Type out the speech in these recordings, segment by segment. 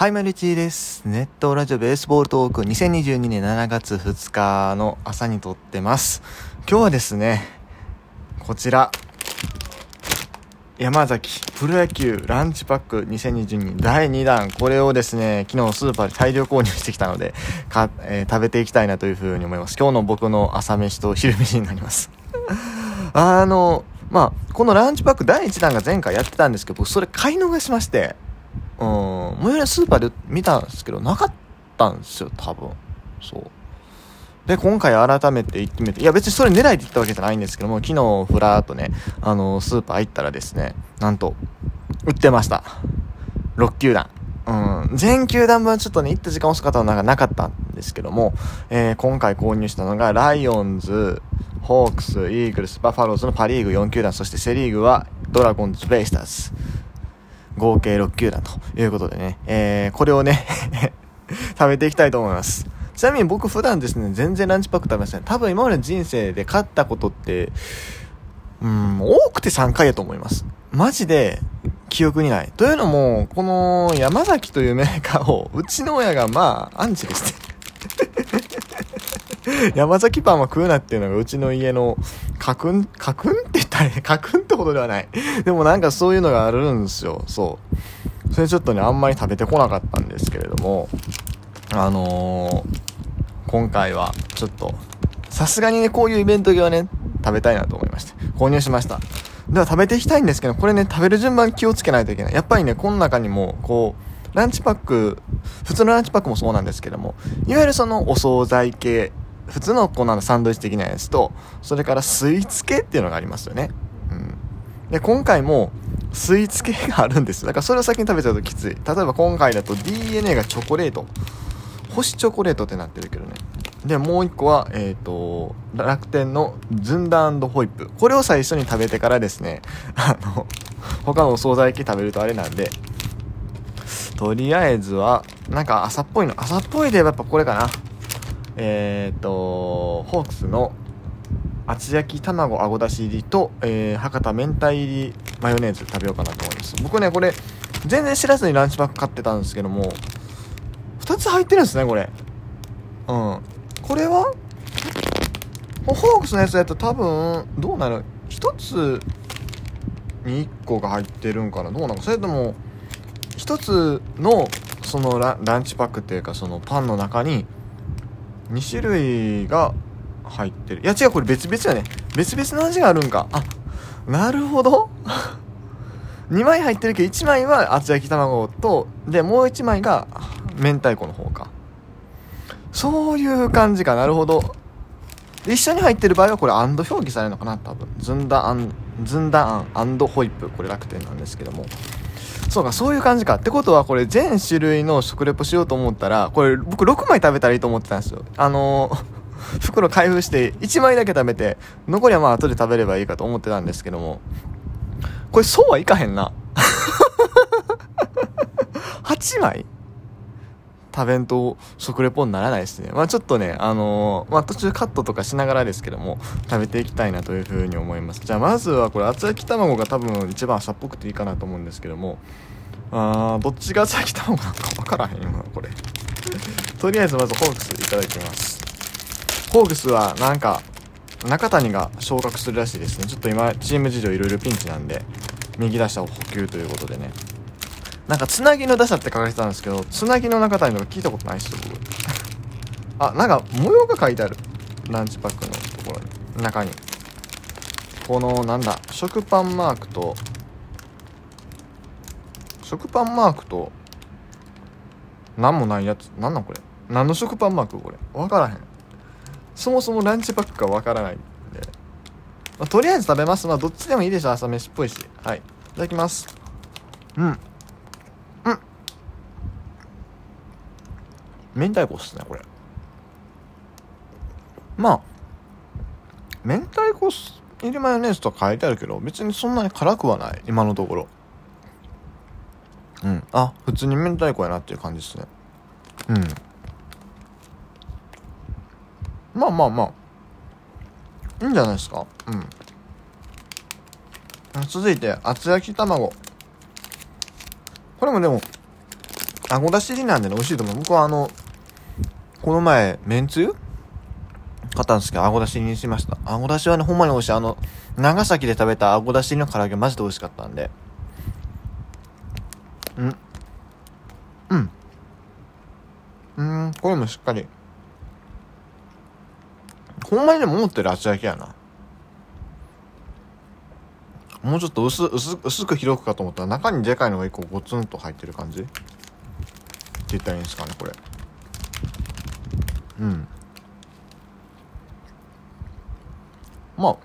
はい、マルチーです。ネットラジオベースボールトーク2022年7月2日の朝に撮ってます。今日はですね、こちら、山崎プロ野球ランチパック2022第2弾。これをですね、昨日スーパーで大量購入してきたので、か、えー、食べていきたいなというふうに思います。今日の僕の朝飯と昼飯になります。あの、まあ、このランチパック第1弾が前回やってたんですけど、僕それ買い逃しまして、うん、最寄りスーパーで見たんですけど、なかったんですよ、多分。そう。で、今回改めて行ってみて、いや別にそれ狙いで行ったわけじゃないんですけども、昨日ふらーっとね、あの、スーパー行ったらですね、なんと、売ってました。6球団。うん、全球団分ちょっとね、行った時間遅かったのがなかったんですけども、えー、今回購入したのが、ライオンズ、ホークス、イーグルス、バファローズのパリーグ4球団、そしてセリーグは、ドラゴンズ、ベイスターズ。合計6球団ということでね、えー、これをね 食べていきたいと思います。ちなみに僕普段ですね、全然ランチパック食べません。多分今までの人生で勝ったことって、うん、多くて3回やと思います。マジで、記憶にない。というのも、この山崎というメーカーを、うちの親がまあ、アンチですね。山崎パンは食うなっていうのがうちの家の、カクン、カ クンって言ったら、カクンってことではない。でもなんかそういうのがあるんですよ。そう。それちょっとね、あんまり食べてこなかったんですけれども、あのー、今回はちょっと、さすがにね、こういうイベント系はね、食べたいなと思いまして、購入しました。では食べていきたいんですけど、これね、食べる順番気をつけないといけない。やっぱりね、この中にも、こう、ランチパック、普通のランチパックもそうなんですけども、いわゆるそのお惣菜系、普通のこのサンドイッチ的なやつと、それからスイーツ系っていうのがありますよね。うん。で、今回も、スイーツ系があるんです。だからそれを先に食べちゃうときつい。例えば今回だと DNA がチョコレート。星チョコレートってなってるけどね。で、もう一個は、えっ、ー、と、楽天のズンダホイップ。これを最初に食べてからですね、あの、他のお惣菜系食べるとあれなんで、とりあえずは、なんか朝っぽいの。朝っぽいでやっぱこれかな。えっ、ー、と、ホークスの厚焼き卵あごだし入りと、えー、博多明太入りマヨネーズ食べようかなと思います。僕ね、これ、全然知らずにランチパック買ってたんですけども、2つ入ってるんですね、これ。うん。これはホークスのやつだと多分、どうなる ?1 つに1個が入ってるんかな？どうなのそれとも、1つの、そのランチパックっていうか、そのパンの中に、2種類が入ってる。いや違う、これ別々やね。別々の味があるんか。あ、なるほど。2枚入ってるけど、1枚は厚焼き卵と、で、もう1枚が明太子の方か。そういう感じか。なるほど。一緒に入ってる場合はこれアンド表記されるのかな？多分。ずんだあん、ずんだあんホイップ。これ楽天なんですけども。そうか、そういう感じか。ってことは、これ全種類の食レポしようと思ったら、これ僕6枚食べたらいいと思ってたんですよ。あのー、袋開封して1枚だけ食べて、残りはまあ後で食べればいいかと思ってたんですけども、これそうはいかへんな。8枚？食べんと食レポにならないですね。まあちょっとね、あのー、まあ途中カットとかしながらですけども、食べていきたいなというふうに思います。じゃあまずはこれ厚焼き卵が多分一番朝っぽくていいかなと思うんですけども、あー、どっちが厚焼き卵なのかわからへんよ、これ。とりあえずまずホークスいただきます。ホークスはなんか、中谷が昇格するらしいですね。ちょっと今、チーム事情いろいろピンチなんで、右打者を補給ということでね。なんか、つなぎの打者って書かれてたんですけど、つなぎの中谷のか聞いたことないっすよ、僕。あ、なんか、模様が書いてある。ランチパックのところに。中に。この、なんだ、食パンマークと、食パンマークと、なんもないやつ。なんなんこれ。何の食パンマークこれ。わからへん。そもそもランチパックかわからないんで。まあ、とりあえず食べます。まあ、どっちでもいいでしょ、朝飯っぽいし。はい。いただきます。うん。明太子っすねこれ。まあ明太子入りマヨネーズとか書いてあるけど別にそんなに辛くはない今のところ。うん。あ普通に明太子やなっていう感じですね。うん。まあまあまあ。いいんじゃないですか？うん。続いて厚焼き卵。これもでもあごだし入りなんでね美味しいと思う。僕はあのこの前めんつゆ？買ったんですけどあごだしにしました。あごだしはねほんまに美味しい。あの長崎で食べたあごだしの唐揚げマジで美味しかったんで。ん。うん。うんこれもしっかり。ほんまにでも思ってる厚焼きやな。もうちょっと薄薄薄く広くかと思ったら中にでかいのが一個ゴツンと入ってる感じ？って言ったらいいんですかねこれ。うん。まあ。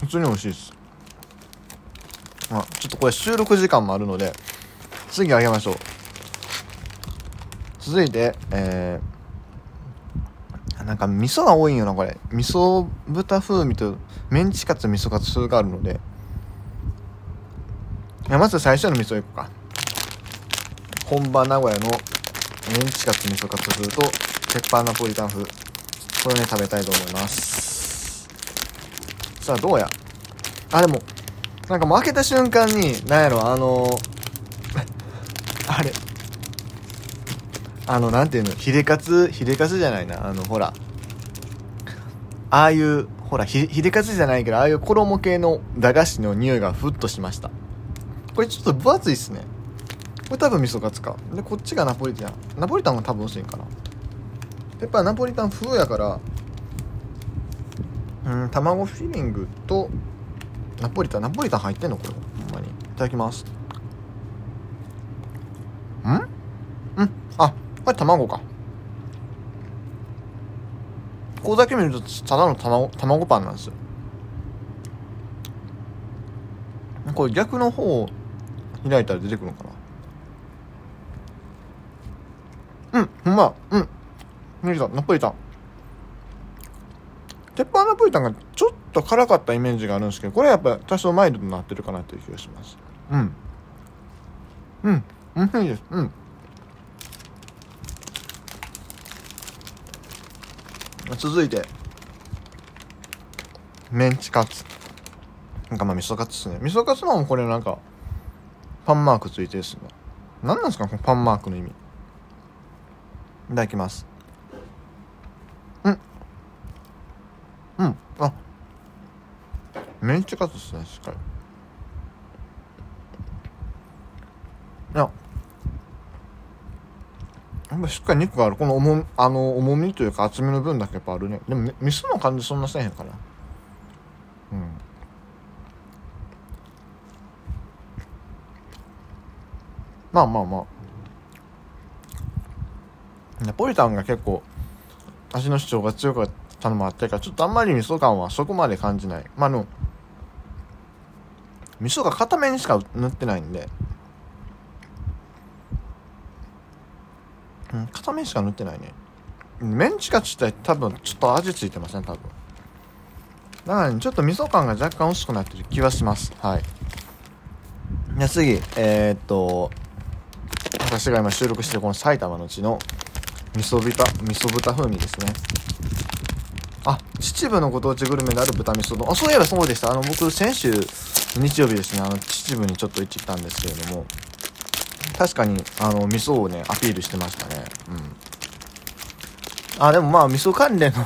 普通に美味しいです。あちょっとこれ収録時間もあるので次あげましょう。続いてえー、なんか味噌が多いんよなこれ。味噌豚風味とメンチカツ味噌カツがあるので。いやまず最初の味噌いくか。本場名古屋のメンチカツ味噌カツ風とペッパーナポリタン風。これをね食べたいと思います。さあどうや？あでもなんかもう開けた瞬間になんやろあのあれ。あのなんていうの？ヒレカツ？ヒレカツじゃないな。あのほら。ああいうほらヒレカツじゃないけどああいう衣系の駄菓子の匂いがふっとしました。これちょっと分厚いっすね。これ多分味噌カツか。でこっちがナポリタン。ナポリタンは多分薄いんかな。やっぱナポリタン風やからうん卵フィリングとナポリタン。ナポリタン入ってんの？これ。ほんまに。いただきます。ん？うん。あこれ卵か。ここだけ見るとただの卵卵パンなんですよ。これ逆の方を開いたら出てくるのかな。なうん。ほんまうんナポリタン。鉄板ナポリタンがちょっと辛かったイメージがあるんですけどこれはやっぱ多少マイルドになってるかなという気がします。うん。うん。うんいいです。うん。続いて。メンチカツ。なんかまあ味噌カツですね。味噌カツのもこれなんかパンマークついてるっすね。何なんですかこのパンマークの意味。いただきます。うん。うん。あ。メンチカツですねしっかり。いや。やっぱしっかり肉がある。この重あの重みというか厚みの分だけやっぱあるね。でも味噌の感じそんなせえへんかな。うん。まあまあまあナポリタンが結構味の主張が強かったのもあってかちょっとあんまり味噌感はそこまで感じない。まああの味噌が固めにしか塗ってないんで。うん片面しか塗ってないね。メンチカツ自体多分ちょっと味付いてません多分。だからねちょっと味噌感が若干薄くなってる気はします。はい。じゃ次えー、っと私が今収録してるこの埼玉のうちの味噌豚味噌豚風味ですね。あ秩父のご当地グルメである豚味噌丼。あそういえばそうでした。あの僕先週日曜日ですねあの秩父にちょっと行ってきたんですけれども。確かにあの味噌をねアピールしてましたね。うん。あでもまあ味噌関連の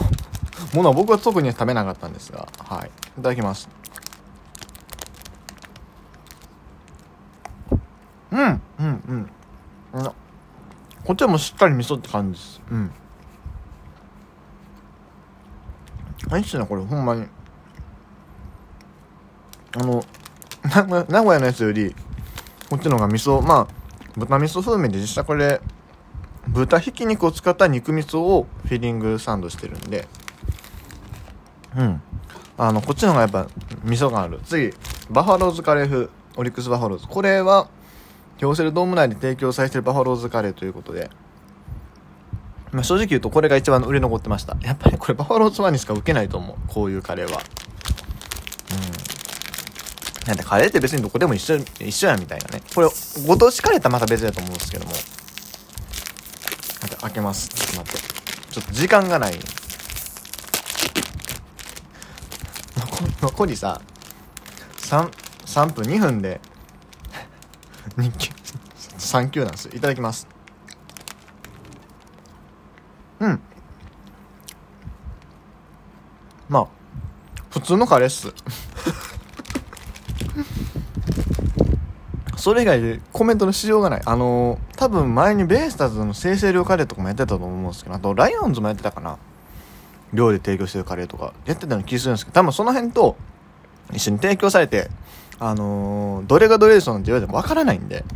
ものは僕は特に食べなかったんですが。はい。いただきますうんうんうんこっちはもうしっかり味噌って感じです。うん。あいいっすねこれほんまに。あの名古屋のやつよりこっちの方が味噌まあ豚味噌風味で実際これ豚ひき肉を使った肉味噌をフィリングサンドしてるんで。うん。あのこっちの方がやっぱ味噌がある。次バファローズカレー風オリックスバファローズ。これは京セラドーム内で提供されてるバファローズカレーということで、まあ、正直言うとこれが一番売れ残ってました。やっぱりこれバファローズファンにしか受けないと思う。こういうカレーは。うん。なんでカレーって別にどこでも一緒一緒やみたいなね。これご当地カレーってまた別だと思うんですけども。なんか開けます。ちょっと待って。ちょっと時間がない。残りさ 3, 3分2分で日記3級なんですよ。いただきます。うん。まあ普通のカレーっす。それ以外でコメントのしようがない。あのー、多分前にベイスターズの生成量カレーとかもやってたと思うんですけどあとライオンズもやってたかな。寮で提供してるカレーとかやってたような気するんですけど多分その辺と一緒に提供されてあのー、どれがどれでしょうなんて言われてもわからないんで。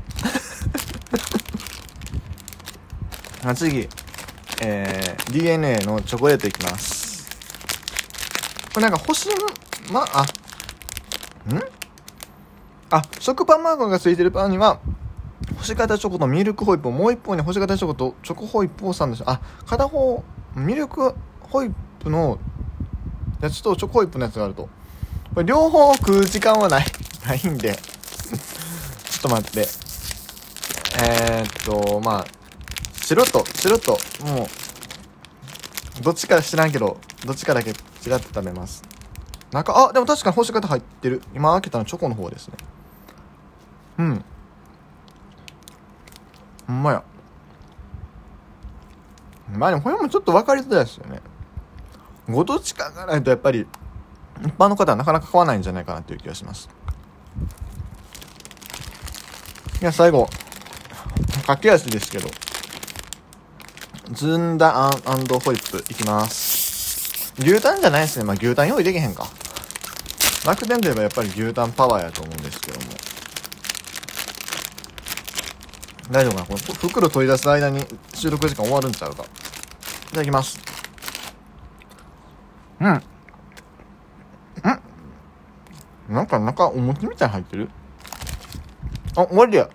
次。えー、DNA のチョコレートいきます。これなんか星のまあん？あ食パンマークがついてるパンには星型チョコとミルクホイップをもう一方に星型チョコとチョコホイップをサンドしてあ片方ミルクホイップのやつとチョコホイップのやつがあると。これ両方食う時間はない。ないんで。ちょっと待って。えー、っとまあ白と白ともうどっちか知らんけどどっちかだけ違って食べます。中あでも確かに干し方入ってる。今開けたのチョコの方ですね。うん。ほんまや。まあでもこれもちょっと分かりづらいですよね。ご当地かがないとやっぱり一般の方はなかなか買わないんじゃないかなっていう気がします。いや最後駆け足ですけどずんだあんホイップいきます。牛タンじゃないですね。まあ、牛タン用意できへんか。楽天といえばやっぱり牛タンパワーやと思うんですけども。大丈夫かな？この袋取り出す間に収録時間終わるんちゃうか。いただきます。うん。んなんか中お餅みたいに入ってる？あ、終わりや。